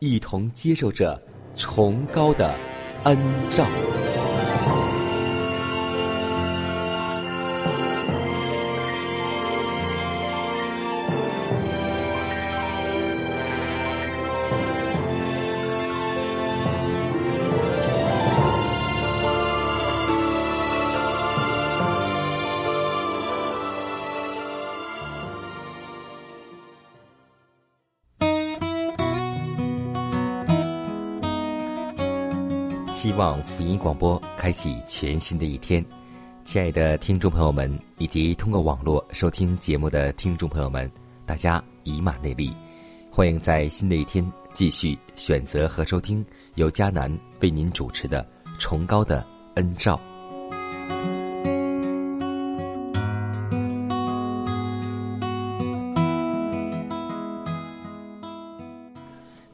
一同接受着崇高的恩照。音广播开启全新的一天，亲爱的听众朋友们，以及通过网络收听节目的听众朋友们，大家以马内利，欢迎在新的一天继续选择和收听由迦南为您主持的《崇高的恩照》。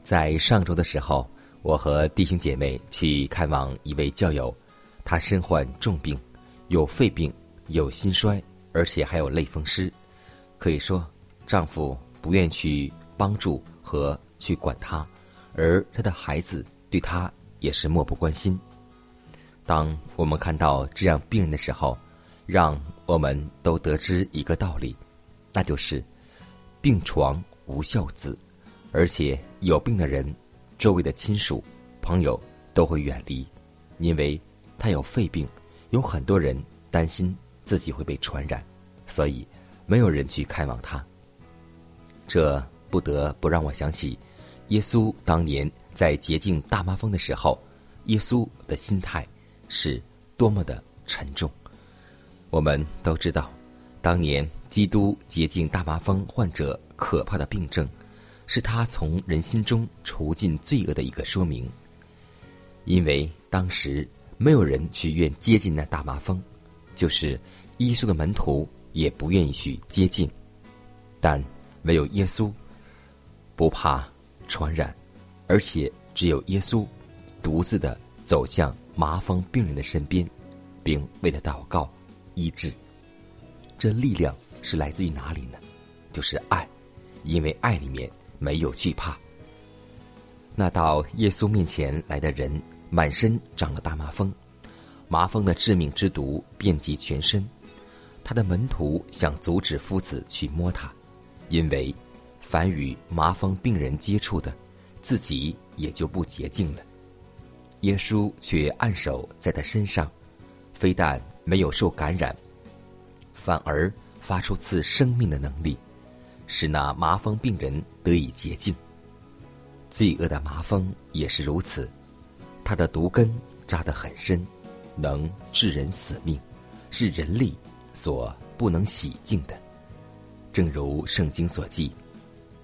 在上周的时候，我和弟兄姐妹去看望一位教友，他身患重病，有肺病，有心衰，而且还有类风湿。可以说，丈夫不愿去帮助和去管她，而她的孩子对她也是漠不关心。当我们看到这样病人的时候，让我们都得知一个道理，那就是病床无孝子。而且有病的人，周围的亲属、朋友都会远离，因为他有肺病，有很多人担心自己会被传染，所以没有人去看望他。这不得不让我想起，耶稣当年在洁净大麻风的时候，耶稣的心态是多么的沉重。我们都知道，当年基督洁净大麻风患者可怕的病症。是他从人心中除尽罪恶的一个说明。因为当时没有人去愿接近那大麻风，就是耶稣的门徒也不愿意去接近。但唯有耶稣不怕传染，而且只有耶稣独自的走向麻风病人的身边，并为他祷告医治。这力量是来自于哪里呢？就是爱，因为爱里面。没有惧怕。那到耶稣面前来的人，满身长了大麻风，麻风的致命之毒遍及全身。他的门徒想阻止夫子去摸他，因为凡与麻风病人接触的，自己也就不洁净了。耶稣却按手在他身上，非但没有受感染，反而发出赐生命的能力。使那麻风病人得以洁净。罪恶的麻风也是如此，它的毒根扎得很深，能致人死命，是人力所不能洗净的。正如圣经所记，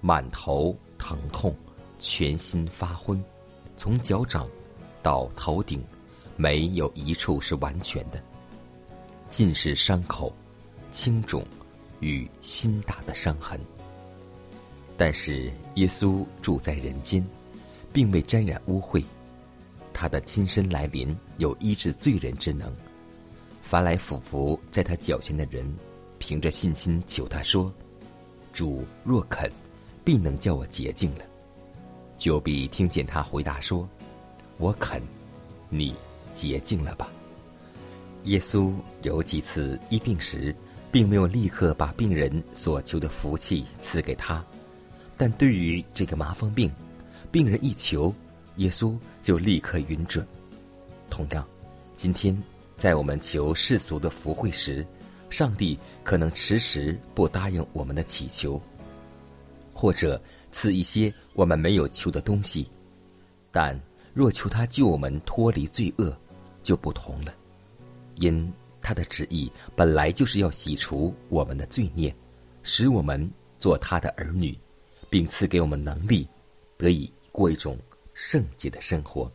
满头疼痛，全身发昏，从脚掌到头顶，没有一处是完全的，尽是伤口、青肿与新打的伤痕。但是耶稣住在人间，并未沾染污秽，他的亲身来临有医治罪人之能。凡来俯伏在他脚前的人，凭着信心求他说：“主若肯，必能叫我洁净了。”就必听见他回答说：“我肯，你洁净了吧。”耶稣有几次医病时，并没有立刻把病人所求的福气赐给他，但对于这个麻风病，病人一求，耶稣就立刻允准。同样，今天在我们求世俗的福惠时，上帝可能迟迟不答应我们的祈求，或者赐一些我们没有求的东西，但若求他救我们脱离罪恶，就不同了。因他的旨意本来就是要洗除我们的罪孽，使我们做他的儿女，并赐给我们能力，得以过一种圣洁的生活。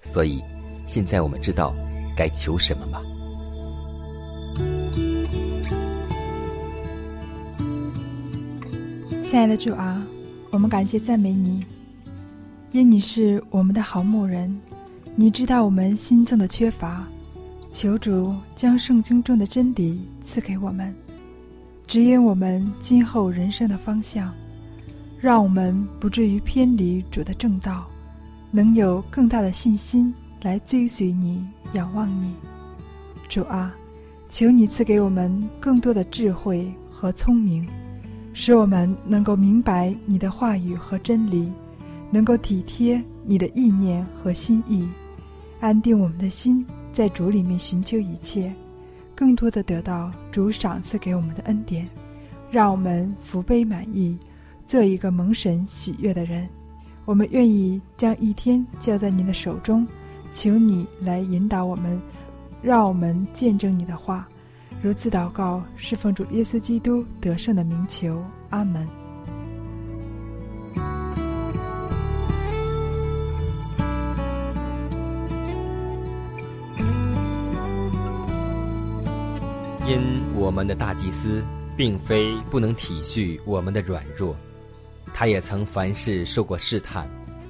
所以，现在我们知道该求什么吗？亲爱的主啊，我们感谢赞美你，因你是我们的好牧人，你知道我们心中的缺乏。求主将圣经中的真理赐给我们，指引我们今后人生的方向，让我们不至于偏离主的正道，能有更大的信心来追随你、仰望你。主啊，求你赐给我们更多的智慧和聪明，使我们能够明白你的话语和真理，能够体贴你的意念和心意，安定我们的心。在主里面寻求一切，更多的得到主赏赐给我们的恩典，让我们福杯满溢，做一个蒙神喜悦的人。我们愿意将一天交在您的手中，请你来引导我们，让我们见证你的话。如此祷告，是奉主耶稣基督得胜的名求。阿门。因我们的大祭司并非不能体恤我们的软弱，他也曾凡事受过试探，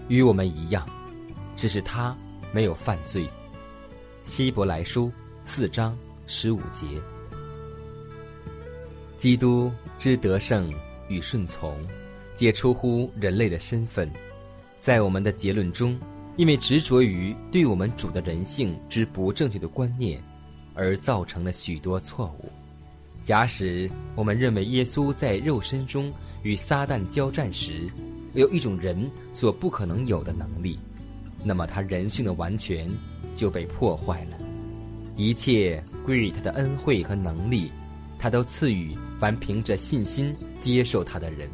与我们一样，只是他没有犯罪。希伯来书四章十五节，基督之得胜与顺从，皆出乎人类的身份，在我们的结论中，因为执着于对我们主的人性之不正确的观念。而造成了许多错误。假使我们认为耶稣在肉身中与撒旦交战时，有一种人所不可能有的能力，那么他人性的完全就被破坏了。一切归于他的恩惠和能力，他都赐予凡凭着信心接受他的人。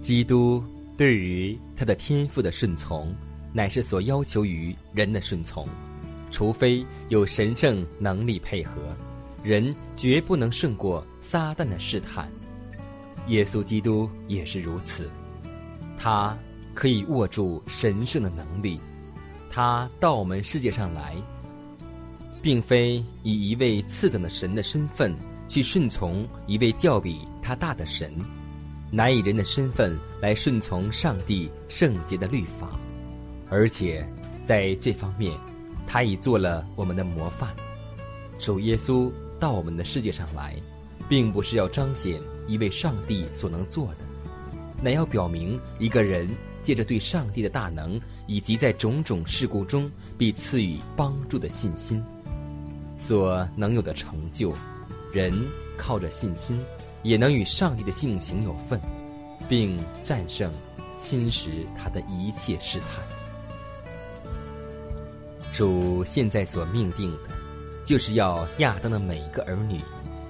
基督对于他的天赋的顺从。乃是所要求于人的顺从，除非有神圣能力配合，人绝不能胜过撒旦的试探。耶稣基督也是如此，他可以握住神圣的能力。他到我们世界上来，并非以一位次等的神的身份去顺从一位较比他大的神，乃以人的身份来顺从上帝圣洁的律法。而且，在这方面，他已做了我们的模范。主耶稣到我们的世界上来，并不是要彰显一位上帝所能做的，乃要表明一个人借着对上帝的大能，以及在种种事故中必赐予帮助的信心，所能有的成就。人靠着信心，也能与上帝的性情有份，并战胜侵蚀他的一切试探。主现在所命定的，就是要亚当的每一个儿女，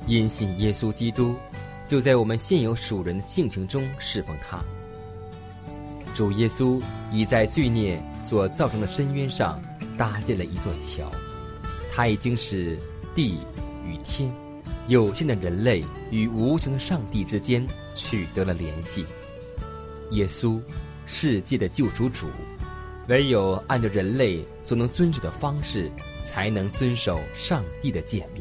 因信耶稣基督，就在我们现有属人的性情中侍奉他。主耶稣已在罪孽所造成的深渊上搭建了一座桥，他已经使地与天、有限的人类与无穷的上帝之间取得了联系。耶稣，世界的救主主。唯有按照人类所能遵守的方式，才能遵守上帝的诫命。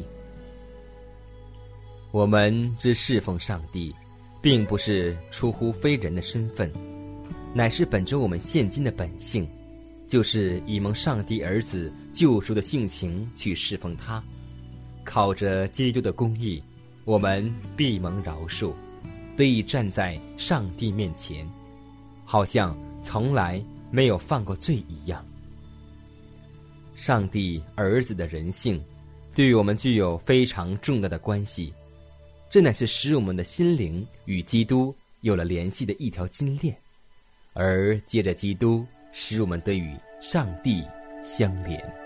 我们之侍奉上帝，并不是出乎非人的身份，乃是本着我们现今的本性，就是以蒙上帝儿子救赎的性情去侍奉他。靠着基督的公义，我们必蒙饶恕，得以站在上帝面前，好像从来。没有犯过罪一样，上帝儿子的人性，对于我们具有非常重大的关系。这乃是使我们的心灵与基督有了联系的一条金链，而借着基督，使我们得与上帝相连。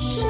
是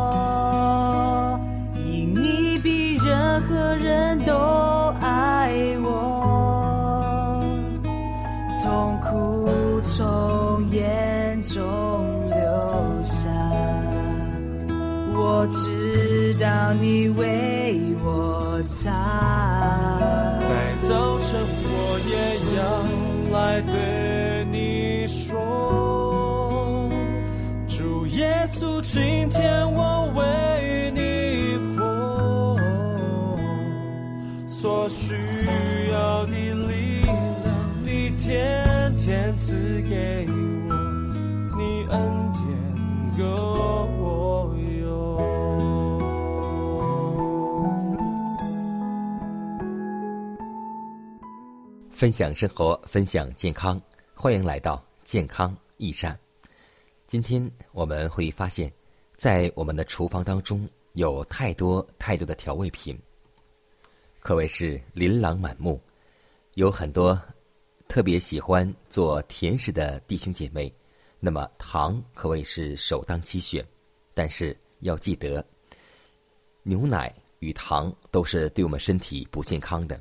分享生活，分享健康，欢迎来到健康益善。今天我们会发现，在我们的厨房当中有太多太多的调味品，可谓是琳琅满目。有很多特别喜欢做甜食的弟兄姐妹，那么糖可谓是首当其选。但是要记得，牛奶与糖都是对我们身体不健康的。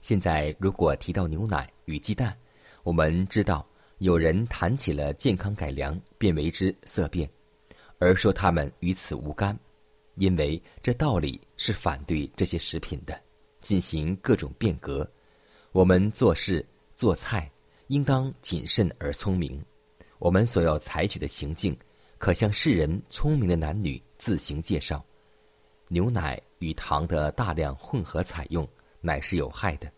现在，如果提到牛奶与鸡蛋，我们知道有人谈起了健康改良，便为之色变，而说他们与此无干，因为这道理是反对这些食品的，进行各种变革。我们做事做菜，应当谨慎而聪明。我们所要采取的行径，可向世人聪明的男女自行介绍。牛奶与糖的大量混合采用。乃是有害的，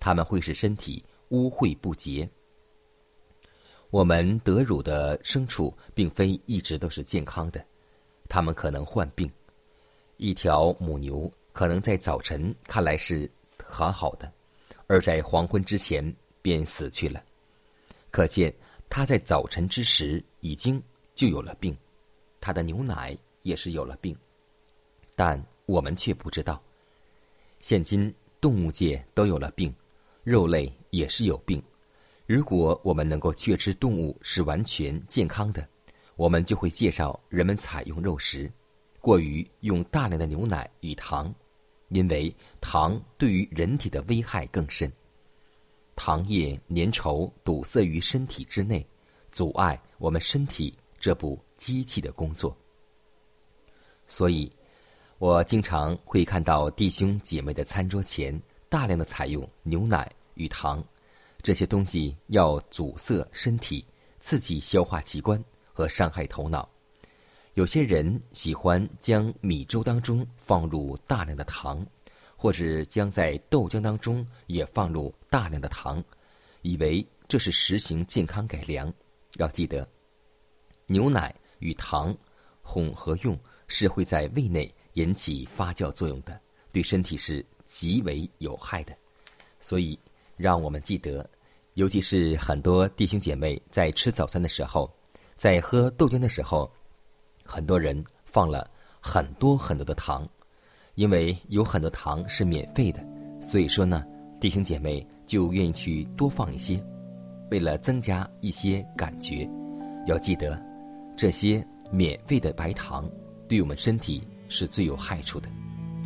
它们会使身体污秽不洁。我们得乳的牲畜并非一直都是健康的，它们可能患病。一条母牛可能在早晨看来是很好的，而在黄昏之前便死去了。可见他在早晨之时已经就有了病，他的牛奶也是有了病，但我们却不知道。现今。动物界都有了病，肉类也是有病。如果我们能够确知动物是完全健康的，我们就会介绍人们采用肉食，过于用大量的牛奶与糖，因为糖对于人体的危害更深。糖液粘稠堵塞于身体之内，阻碍我们身体这部机器的工作。所以。我经常会看到弟兄姐妹的餐桌前大量的采用牛奶与糖，这些东西要阻塞身体、刺激消化器官和伤害头脑。有些人喜欢将米粥当中放入大量的糖，或者将在豆浆当中也放入大量的糖，以为这是实行健康改良。要记得，牛奶与糖混合用。是会在胃内引起发酵作用的，对身体是极为有害的。所以，让我们记得，尤其是很多弟兄姐妹在吃早餐的时候，在喝豆浆的时候，很多人放了很多很多的糖，因为有很多糖是免费的，所以说呢，弟兄姐妹就愿意去多放一些，为了增加一些感觉。要记得，这些免费的白糖对我们身体是最有害处的，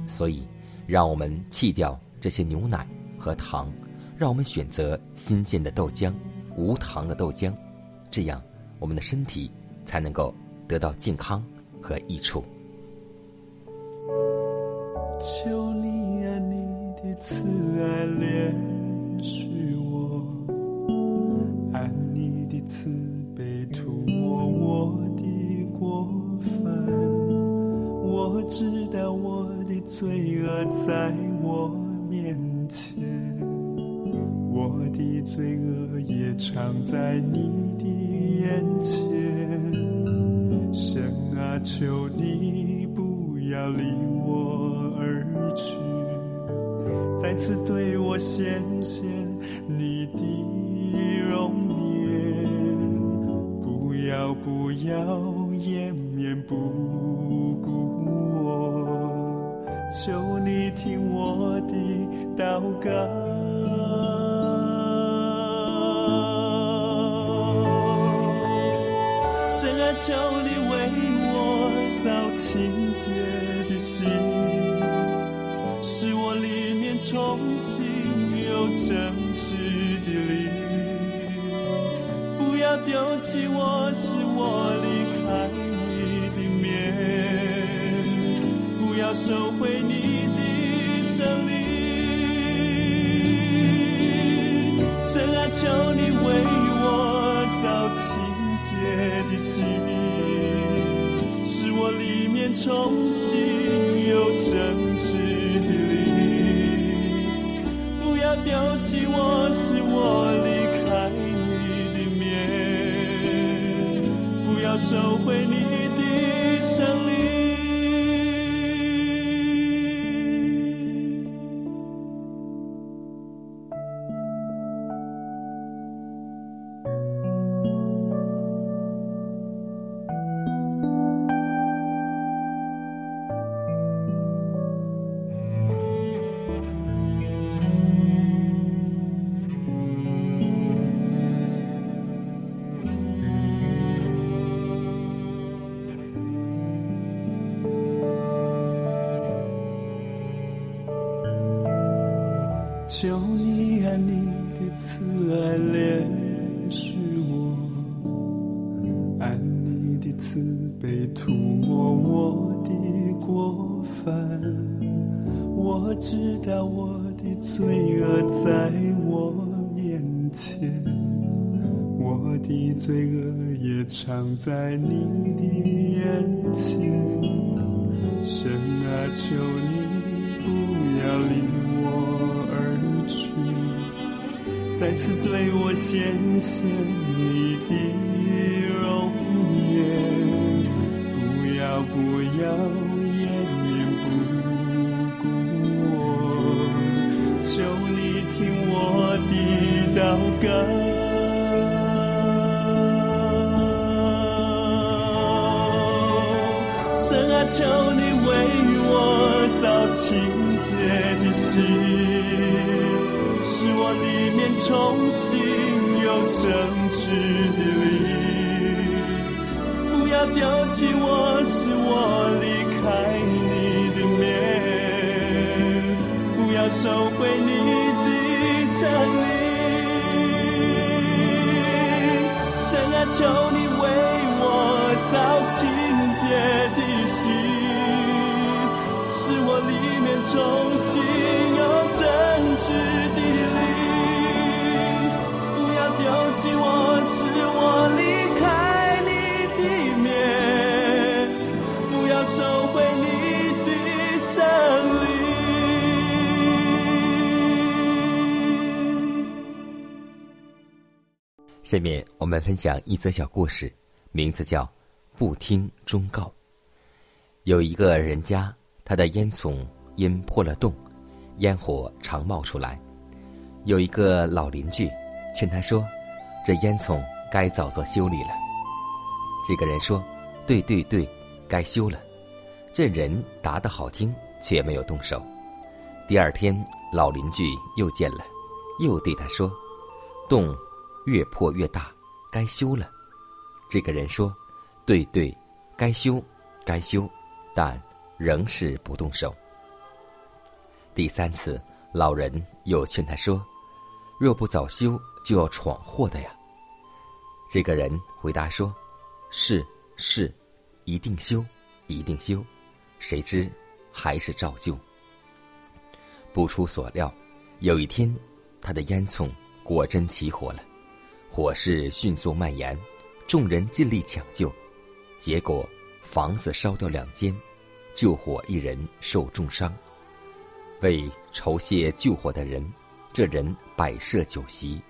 所以让我们弃掉这些牛奶和糖，让我们选择新鲜的豆浆、无糖的豆浆，这样我们的身体才能够得到健康和益处。求你啊，你的慈爱怜恤我，按你的慈悲涂抹我的过犯。我知道我的罪恶在我面前，我的罪恶也藏在你的眼前。神啊，求你要离我而去，再次对我显现你的容颜，不要不要掩面不顾我，求你听我的祷告。神啊，求你为我造清我，离开你的面，不要收回你的圣灵。神啊，求你为我造清洁的心，使我里面重新有真收回你求你按你的慈爱怜恤我，按你的慈悲涂抹我的。过犯。我知道我的罪恶在我面前，我的罪恶也藏在你的眼前。神啊，求你不要离我而去，再次对我显现你的容颜，不要不要掩面不顾我，求你听我的祷告。神啊，求你为我造清洁的心，使我里面重新有真挚的灵。不要丢弃我，使我离开你的面，不要收回你的圣灵。神啊，求你重新有真挚的灵。不要丢弃我，使我离开你的面，不要收回你的生灵。下面我们分享一则小故事，名字叫《不听忠告》。有一个人家，他的烟囱因破了洞，烟火常冒出来。有一个老邻居劝他说：“这烟囱该早做修理了。”这个人说：“对对对，该修了。”这人答得好听，却没有动手。第二天，老邻居又见了，又对他说：“洞越破越大，该修了。”这个人说：“对对，该修，该修，但仍是不动手。”第三次，老人又劝他说：“若不早修，就要闯祸的呀。”这个人回答说：“是是，一定修，一定修。”谁知还是照旧。不出所料，有一天，他的烟囱果真起火了，火势迅速蔓延。众人尽力抢救，结果房子烧掉两间，救火一人受重伤。为酬谢救火的人，这人摆设酒席，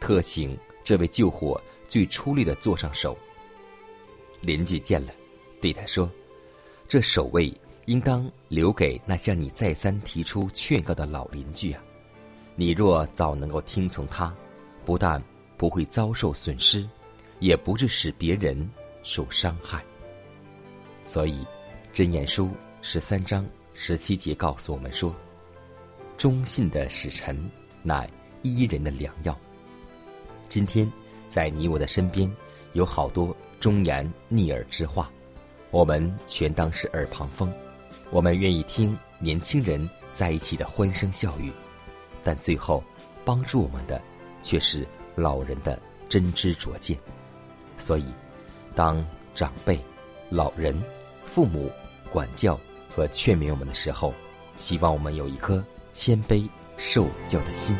特请这位救火最出力的坐上手。邻居见了，对他说：“这守卫应当留给那向你再三提出劝告的老邻居啊！你若早能够听从他，不但不会遭受损失。”也不致使别人受伤害，所以《真言书》十三章十七节告诉我们说：“忠信的使臣乃伊人的良药。”今天在你我的身边有好多忠言逆耳之话，我们全当是耳旁风。我们愿意听年轻人在一起的欢声笑语，但最后帮助我们的却是老人的真知灼见。所以，当长辈、老人、父母管教和劝勉我们的时候，希望我们有一颗谦卑受教的心。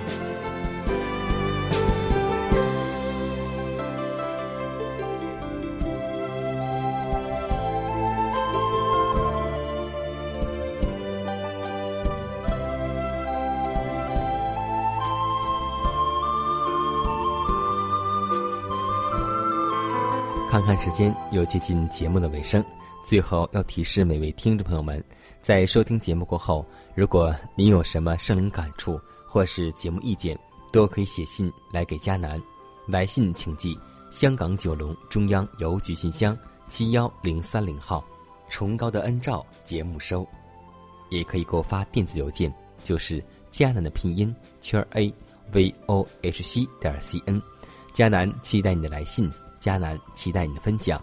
看看时间，又接近节目的尾声。最后要提示每位听众朋友们，在收听节目过后，如果您有什么生灵感触或是节目意见，都可以写信来给佳南。来信请寄香港九龙中央邮局信箱七幺零三零号，崇高的恩照节目收。也可以给我发电子邮件，就是佳南的拼音圈 a v o h c 点 c n。佳南期待你的来信。迦南期待你的分享，